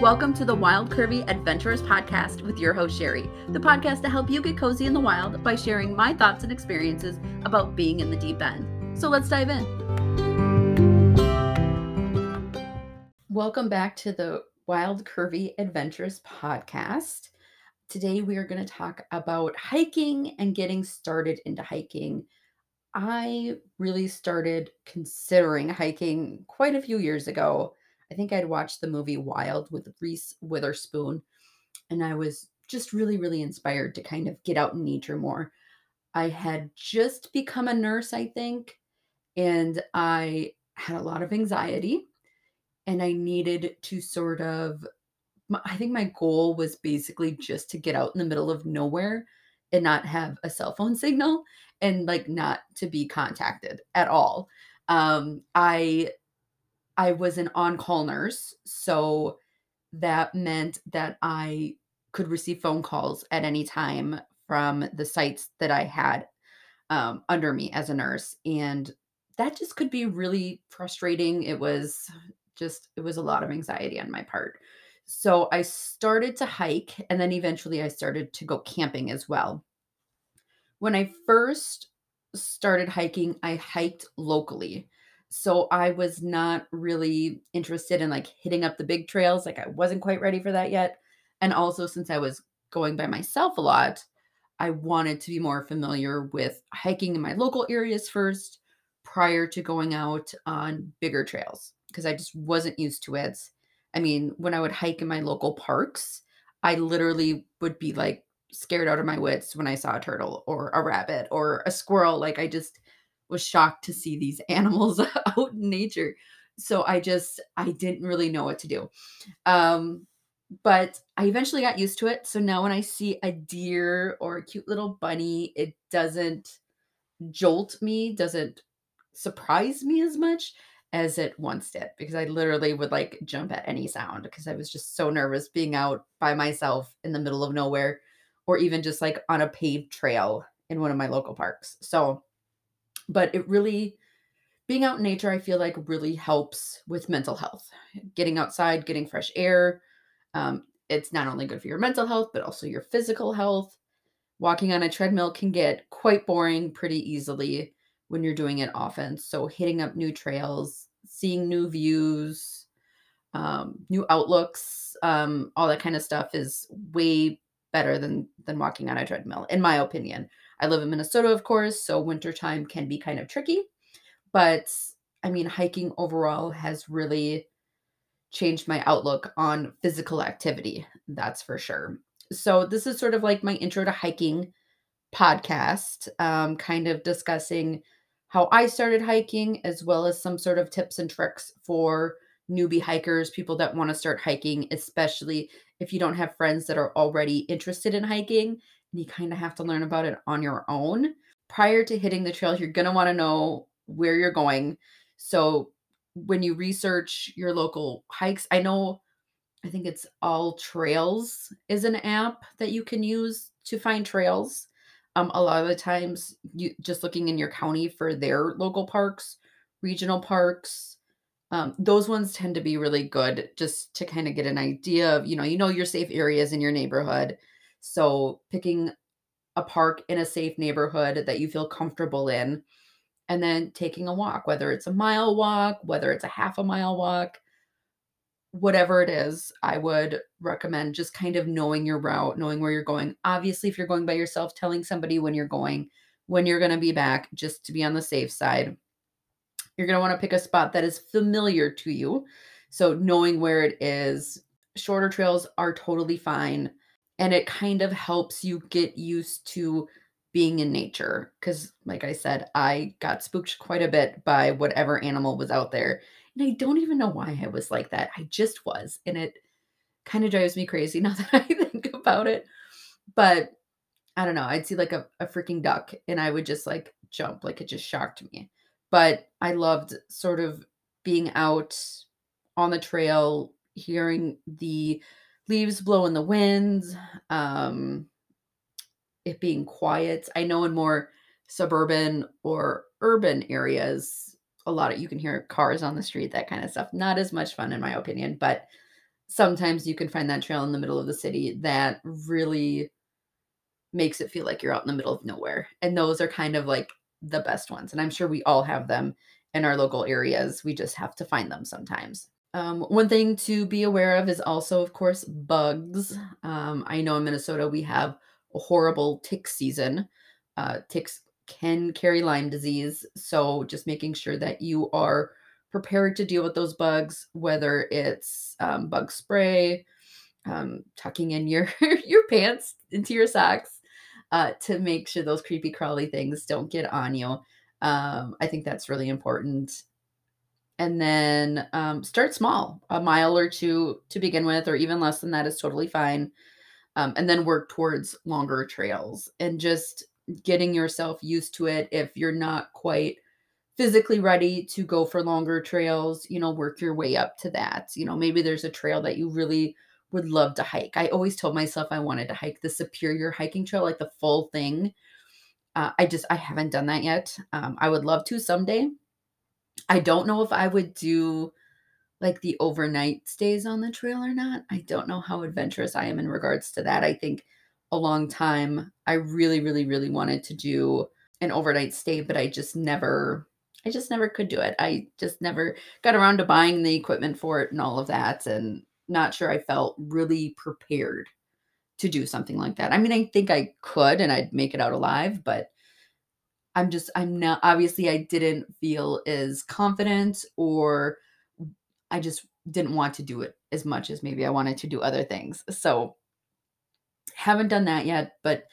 Welcome to the Wild Curvy Adventurers podcast with your host, Sherry, the podcast to help you get cozy in the wild by sharing my thoughts and experiences about being in the deep end. So let's dive in. Welcome back to the Wild Curvy Adventurers podcast. Today we are going to talk about hiking and getting started into hiking. I really started considering hiking quite a few years ago. I think I'd watched the movie Wild with Reese Witherspoon, and I was just really, really inspired to kind of get out in nature more. I had just become a nurse, I think, and I had a lot of anxiety, and I needed to sort of, I think my goal was basically just to get out in the middle of nowhere and not have a cell phone signal and like not to be contacted at all. Um, I I was an on-call nurse, so that meant that I could receive phone calls at any time from the sites that I had um, under me as a nurse, and that just could be really frustrating. It was just it was a lot of anxiety on my part. So I started to hike, and then eventually I started to go camping as well. When I first started hiking, I hiked locally. So I was not really interested in like hitting up the big trails. Like I wasn't quite ready for that yet. And also, since I was going by myself a lot, I wanted to be more familiar with hiking in my local areas first prior to going out on bigger trails because I just wasn't used to it. I mean, when I would hike in my local parks, I literally would be like scared out of my wits when I saw a turtle or a rabbit or a squirrel. Like I just was shocked to see these animals out in nature. So I just I didn't really know what to do. Um but I eventually got used to it. So now when I see a deer or a cute little bunny, it doesn't jolt me, doesn't surprise me as much as it once did because I literally would like jump at any sound because I was just so nervous being out by myself in the middle of nowhere or even just like on a paved trail in one of my local parks. So but it really being out in nature i feel like really helps with mental health. Getting outside getting fresh air um, it's not only good for your mental health but also your physical health. Walking on a treadmill can get quite boring pretty easily when you're doing it often. So hitting up new trails seeing new views um, new outlooks um, all that kind of stuff is way better than than walking on a treadmill in my opinion I live in Minnesota, of course, so wintertime can be kind of tricky. But I mean, hiking overall has really changed my outlook on physical activity. That's for sure. So, this is sort of like my intro to hiking podcast, um, kind of discussing how I started hiking, as well as some sort of tips and tricks for newbie hikers, people that want to start hiking, especially if you don't have friends that are already interested in hiking you kind of have to learn about it on your own. Prior to hitting the trails, you're going to want to know where you're going. So when you research your local hikes, I know I think it's AllTrails is an app that you can use to find trails. Um, a lot of the times, you just looking in your county for their local parks, regional parks, um, those ones tend to be really good just to kind of get an idea of, you know, you know your safe areas in your neighborhood. So picking a park in a safe neighborhood that you feel comfortable in and then taking a walk, whether it's a mile walk, whether it's a half a mile walk, whatever it is, I would recommend just kind of knowing your route, knowing where you're going. Obviously, if you're going by yourself, telling somebody when you're going, when you're going to be back, just to be on the safe side. You're going to want to pick a spot that is familiar to you. So, knowing where it is, shorter trails are totally fine and it kind of helps you get used to being in nature because like i said i got spooked quite a bit by whatever animal was out there and i don't even know why i was like that i just was and it kind of drives me crazy now that i think about it but i don't know i'd see like a, a freaking duck and i would just like jump like it just shocked me but i loved sort of being out on the trail hearing the leaves blow in the wind, um, it being quiet. I know in more suburban or urban areas, a lot of you can hear cars on the street, that kind of stuff. Not as much fun, in my opinion, but sometimes you can find that trail in the middle of the city that really makes it feel like you're out in the middle of nowhere. And those are kind of like the best ones. And I'm sure we all have them in our local areas. We just have to find them sometimes. Um, one thing to be aware of is also, of course, bugs. Um, I know in Minnesota we have a horrible tick season. Uh, ticks can carry Lyme disease. So just making sure that you are prepared to deal with those bugs, whether it's um, bug spray, um, tucking in your your pants into your socks uh, to make sure those creepy crawly things don't get on you. Um, I think that's really important. And then um, start small, a mile or two to begin with, or even less than that is totally fine. Um, and then work towards longer trails and just getting yourself used to it. If you're not quite physically ready to go for longer trails, you know, work your way up to that. You know, maybe there's a trail that you really would love to hike. I always told myself I wanted to hike the Superior hiking trail, like the full thing. Uh, I just I haven't done that yet. Um, I would love to someday. I don't know if I would do like the overnight stays on the trail or not. I don't know how adventurous I am in regards to that. I think a long time I really, really, really wanted to do an overnight stay, but I just never I just never could do it. I just never got around to buying the equipment for it and all of that. And not sure I felt really prepared to do something like that. I mean, I think I could and I'd make it out alive, but I'm just, I'm not, obviously, I didn't feel as confident or I just didn't want to do it as much as maybe I wanted to do other things. So, haven't done that yet, but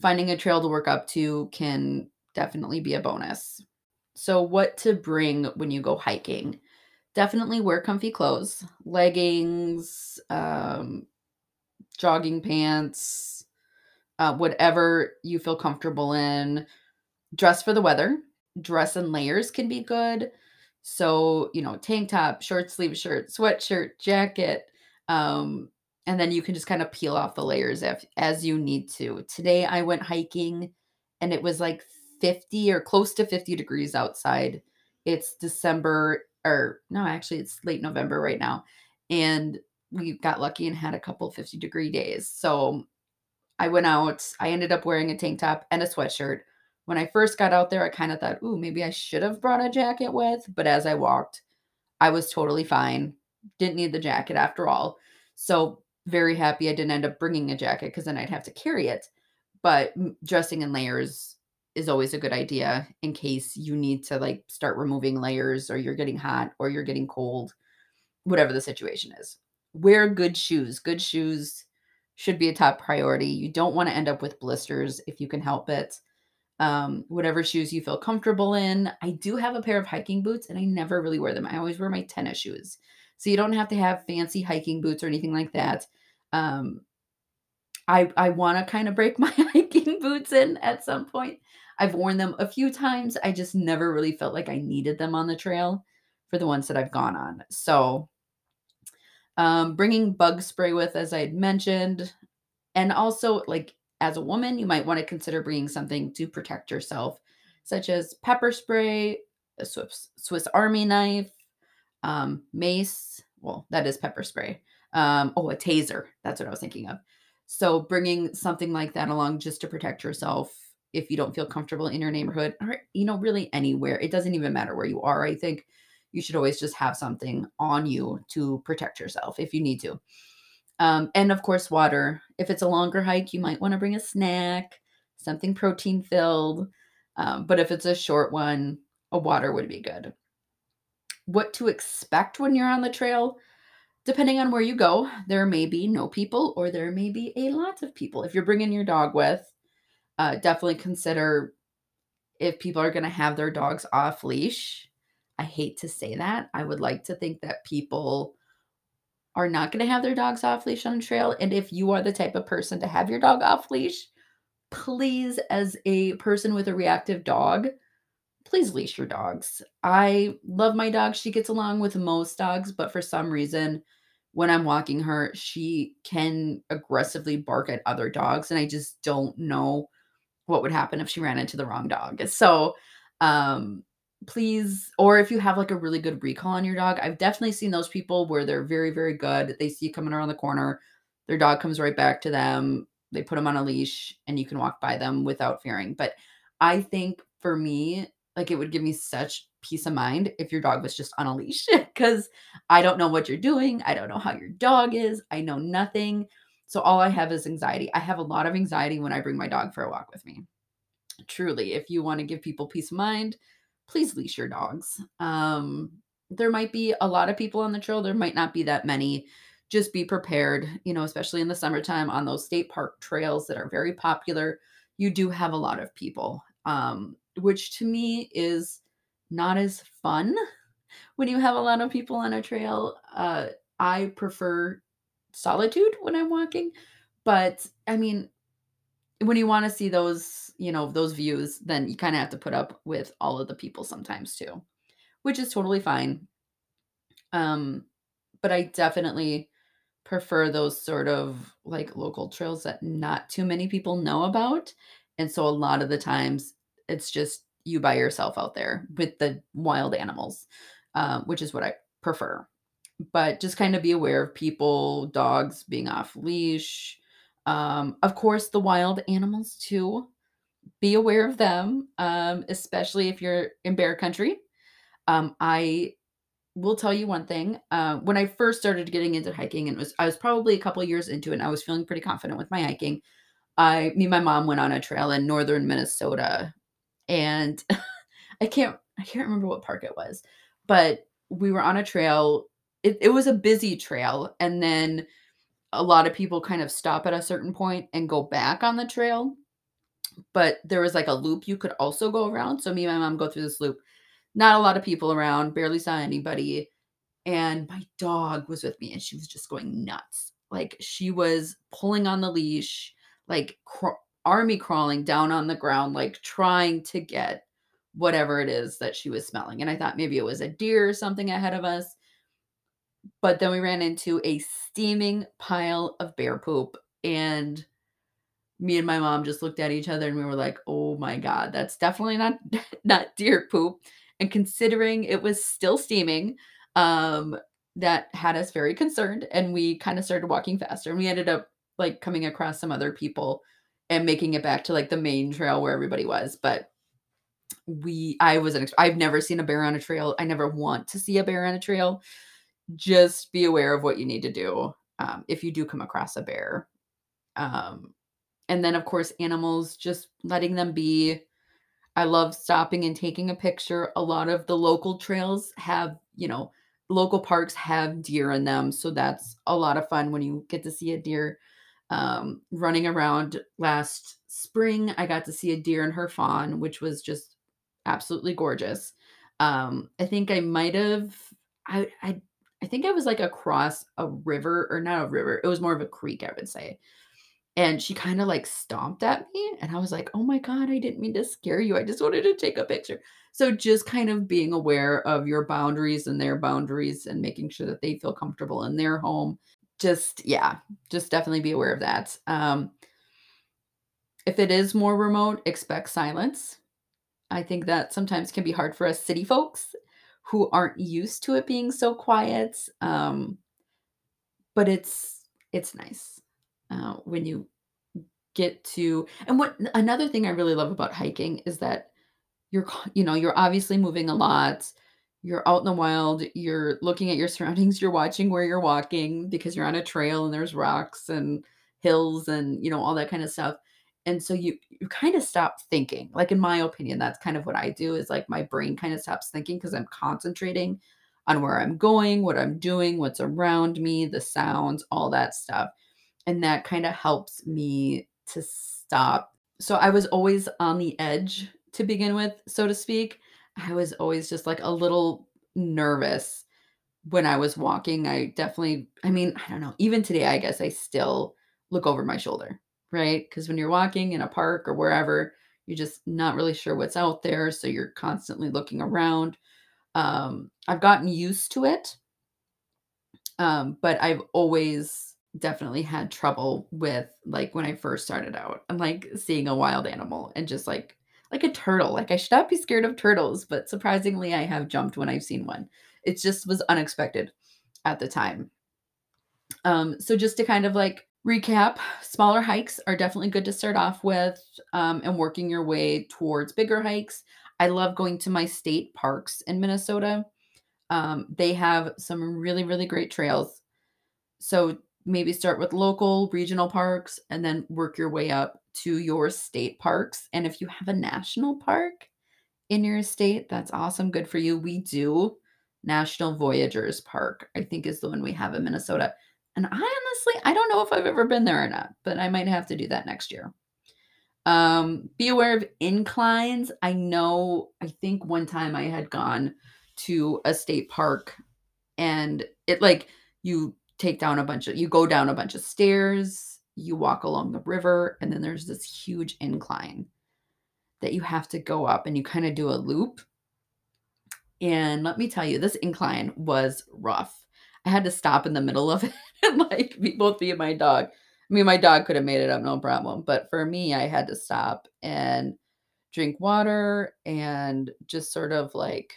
finding a trail to work up to can definitely be a bonus. So, what to bring when you go hiking? Definitely wear comfy clothes, leggings, um, jogging pants, uh, whatever you feel comfortable in. Dress for the weather. Dress in layers can be good. So, you know, tank top, short sleeve shirt, sweatshirt, jacket. Um, and then you can just kind of peel off the layers if, as you need to. Today I went hiking and it was like 50 or close to 50 degrees outside. It's December or no, actually it's late November right now. And we got lucky and had a couple 50 degree days. So I went out. I ended up wearing a tank top and a sweatshirt. When I first got out there, I kind of thought, ooh, maybe I should have brought a jacket with. But as I walked, I was totally fine. Didn't need the jacket after all. So very happy I didn't end up bringing a jacket because then I'd have to carry it. But dressing in layers is always a good idea in case you need to like start removing layers or you're getting hot or you're getting cold, whatever the situation is. Wear good shoes. Good shoes should be a top priority. You don't want to end up with blisters if you can help it. Um, whatever shoes you feel comfortable in. I do have a pair of hiking boots and I never really wear them. I always wear my tennis shoes. So you don't have to have fancy hiking boots or anything like that. Um, I I want to kind of break my hiking boots in at some point. I've worn them a few times. I just never really felt like I needed them on the trail for the ones that I've gone on. So, um, bringing bug spray with, as I had mentioned, and also like as a woman, you might want to consider bringing something to protect yourself, such as pepper spray, a Swiss, Swiss Army knife, um, mace. Well, that is pepper spray. Um, oh, a taser. That's what I was thinking of. So, bringing something like that along just to protect yourself if you don't feel comfortable in your neighborhood or you know really anywhere it doesn't even matter where you are i think you should always just have something on you to protect yourself if you need to um, and of course water if it's a longer hike you might want to bring a snack something protein filled um, but if it's a short one a water would be good what to expect when you're on the trail depending on where you go there may be no people or there may be a lot of people if you're bringing your dog with uh, definitely consider if people are going to have their dogs off leash. I hate to say that. I would like to think that people are not going to have their dogs off leash on a trail. And if you are the type of person to have your dog off leash, please, as a person with a reactive dog, please leash your dogs. I love my dog. She gets along with most dogs, but for some reason, when I'm walking her, she can aggressively bark at other dogs. And I just don't know what would happen if she ran into the wrong dog. So, um, please or if you have like a really good recall on your dog, I've definitely seen those people where they're very, very good. They see you coming around the corner, their dog comes right back to them. They put them on a leash and you can walk by them without fearing. But I think for me, like it would give me such peace of mind if your dog was just on a leash because I don't know what you're doing. I don't know how your dog is. I know nothing. So all I have is anxiety. I have a lot of anxiety when I bring my dog for a walk with me. Truly, if you want to give people peace of mind, please leash your dogs. Um, there might be a lot of people on the trail, there might not be that many. Just be prepared, you know, especially in the summertime on those state park trails that are very popular. You do have a lot of people, um, which to me is not as fun when you have a lot of people on a trail. Uh, I prefer solitude when I'm walking, but I mean, when you want to see those, you know, those views, then you kind of have to put up with all of the people sometimes too, which is totally fine. Um, but I definitely prefer those sort of like local trails that not too many people know about. And so a lot of the times it's just you by yourself out there with the wild animals, um, which is what I prefer. But just kind of be aware of people, dogs being off leash, um, of course, the wild animals too. Be aware of them, um, especially if you're in bear country. Um, I will tell you one thing. Uh, when I first started getting into hiking, and was I was probably a couple years into it, and I was feeling pretty confident with my hiking. I, me, and my mom went on a trail in northern Minnesota, and I can't I can't remember what park it was, but we were on a trail. It, it was a busy trail, and then a lot of people kind of stop at a certain point and go back on the trail. But there was like a loop you could also go around. So me and my mom go through this loop. Not a lot of people around, barely saw anybody. And my dog was with me and she was just going nuts. Like she was pulling on the leash, like cr- army crawling down on the ground, like trying to get whatever it is that she was smelling. And I thought maybe it was a deer or something ahead of us. But then we ran into a steaming pile of bear poop and me and my mom just looked at each other and we were like, "Oh my god, that's definitely not not deer poop." And considering it was still steaming, um that had us very concerned and we kind of started walking faster and we ended up like coming across some other people and making it back to like the main trail where everybody was, but we I wasn't I've never seen a bear on a trail. I never want to see a bear on a trail just be aware of what you need to do um, if you do come across a bear. Um, and then, of course, animals, just letting them be. I love stopping and taking a picture. A lot of the local trails have, you know, local parks have deer in them. So that's a lot of fun when you get to see a deer um, running around. Last spring, I got to see a deer and her fawn, which was just absolutely gorgeous. Um, I think I might have, I, I I think I was like across a river or not a river. It was more of a creek, I would say. And she kind of like stomped at me. And I was like, oh my God, I didn't mean to scare you. I just wanted to take a picture. So just kind of being aware of your boundaries and their boundaries and making sure that they feel comfortable in their home. Just, yeah, just definitely be aware of that. Um, if it is more remote, expect silence. I think that sometimes can be hard for us city folks who aren't used to it being so quiet. Um, but it's it's nice uh, when you get to and what another thing I really love about hiking is that you're you know you're obviously moving a lot. You're out in the wild. You're looking at your surroundings. You're watching where you're walking because you're on a trail and there's rocks and hills and you know all that kind of stuff and so you you kind of stop thinking like in my opinion that's kind of what i do is like my brain kind of stops thinking because i'm concentrating on where i'm going what i'm doing what's around me the sounds all that stuff and that kind of helps me to stop. So i was always on the edge to begin with so to speak. I was always just like a little nervous when i was walking. I definitely i mean i don't know even today i guess i still look over my shoulder right? Because when you're walking in a park or wherever, you're just not really sure what's out there. So you're constantly looking around. Um, I've gotten used to it, um, but I've always definitely had trouble with like when I first started out and like seeing a wild animal and just like like a turtle. Like I should not be scared of turtles, but surprisingly, I have jumped when I've seen one. It just was unexpected at the time. Um, so just to kind of like recap, smaller hikes are definitely good to start off with um, and working your way towards bigger hikes. I love going to my state parks in Minnesota. Um, they have some really, really great trails. So maybe start with local regional parks and then work your way up to your state parks. And if you have a national park in your state, that's awesome. Good for you. We do National Voyageurs Park, I think is the one we have in Minnesota. And I honestly, I don't know if I've ever been there or not, but I might have to do that next year. Um, be aware of inclines. I know, I think one time I had gone to a state park and it like you take down a bunch of, you go down a bunch of stairs, you walk along the river, and then there's this huge incline that you have to go up and you kind of do a loop. And let me tell you, this incline was rough. I had to stop in the middle of it like be, both me and my dog. I mean, my dog could have made it up, no problem. But for me, I had to stop and drink water and just sort of like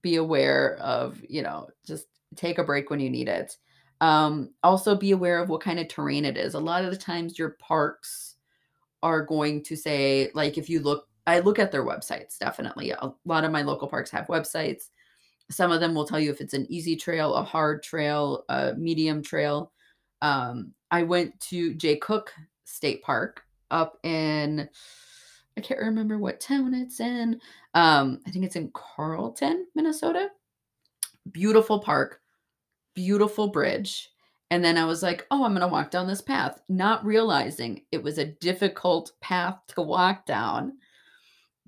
be aware of, you know, just take a break when you need it. Um, also, be aware of what kind of terrain it is. A lot of the times, your parks are going to say, like, if you look, I look at their websites definitely. A lot of my local parks have websites. Some of them will tell you if it's an easy trail, a hard trail, a medium trail. Um, I went to Jay Cooke State Park up in, I can't remember what town it's in. Um, I think it's in Carlton, Minnesota. Beautiful park, beautiful bridge. And then I was like, oh, I'm going to walk down this path, not realizing it was a difficult path to walk down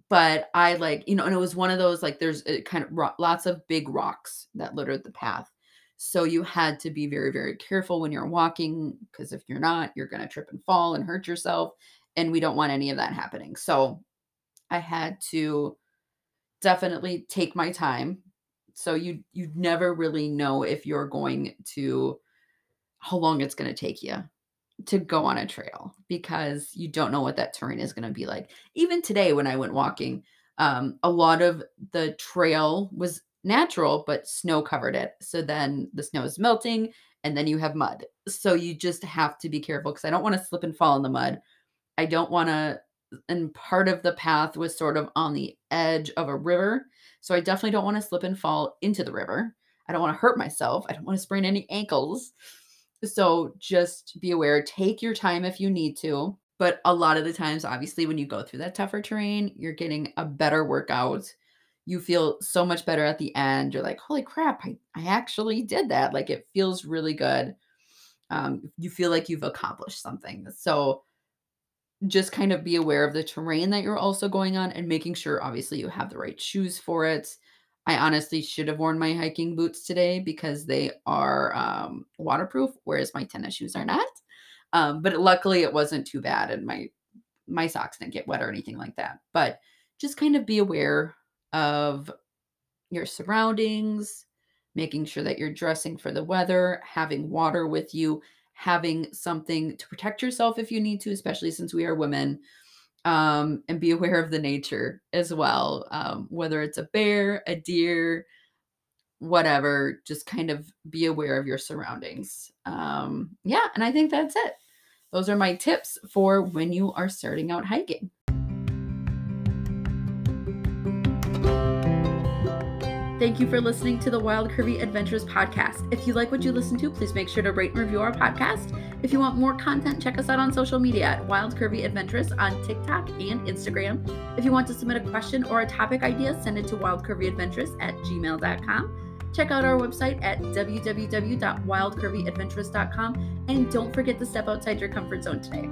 but I like, you know, and it was one of those like there's a kind of ro- lots of big rocks that littered the path. So you had to be very, very careful when you're walking because if you're not, you're going to trip and fall and hurt yourself. And we don't want any of that happening. So I had to definitely take my time. So you you never really know if you're going to how long it's going to take you to go on a trail because you don't know what that terrain is going to be like. Even today, when I went walking, um, a lot of the trail was natural, but snow covered it. So then the snow is melting and then you have mud. So you just have to be careful because I don't want to slip and fall in the mud. I don't want to, and part of the path was sort of on the edge of a river. So I definitely don't want to slip and fall into the river. I don't want to hurt myself. I don't want to sprain any ankles. So just be aware, take your time if you need to. But a lot of the times, obviously, when you go through that tougher terrain, you're getting a better workout. You feel so much better at the end. You're like, holy crap, I, I actually did that. Like it feels really good. Um, you feel like you've accomplished something. So just kind of be aware of the terrain that you're also going on and making sure, obviously, you have the right shoes for it. I honestly should have worn my hiking boots today because they are um, waterproof, whereas my tennis shoes are not. Um, but luckily, it wasn't too bad, and my my socks didn't get wet or anything like that. But just kind of be aware of your surroundings, making sure that you're dressing for the weather, having water with you, having something to protect yourself if you need to, especially since we are women um, and be aware of the nature as well. Um, whether it's a bear, a deer, whatever, just kind of be aware of your surroundings. Um, yeah, and I think that's it. Those are my tips for when you are starting out hiking. Thank you for listening to the Wild Curvy Adventures podcast. If you like what you listen to, please make sure to rate and review our podcast. If you want more content, check us out on social media at Wild Curvy Adventures on TikTok and Instagram. If you want to submit a question or a topic idea, send it to wildcurvyadventures at gmail.com. Check out our website at www.wildcurvyadventures.com and don't forget to step outside your comfort zone today.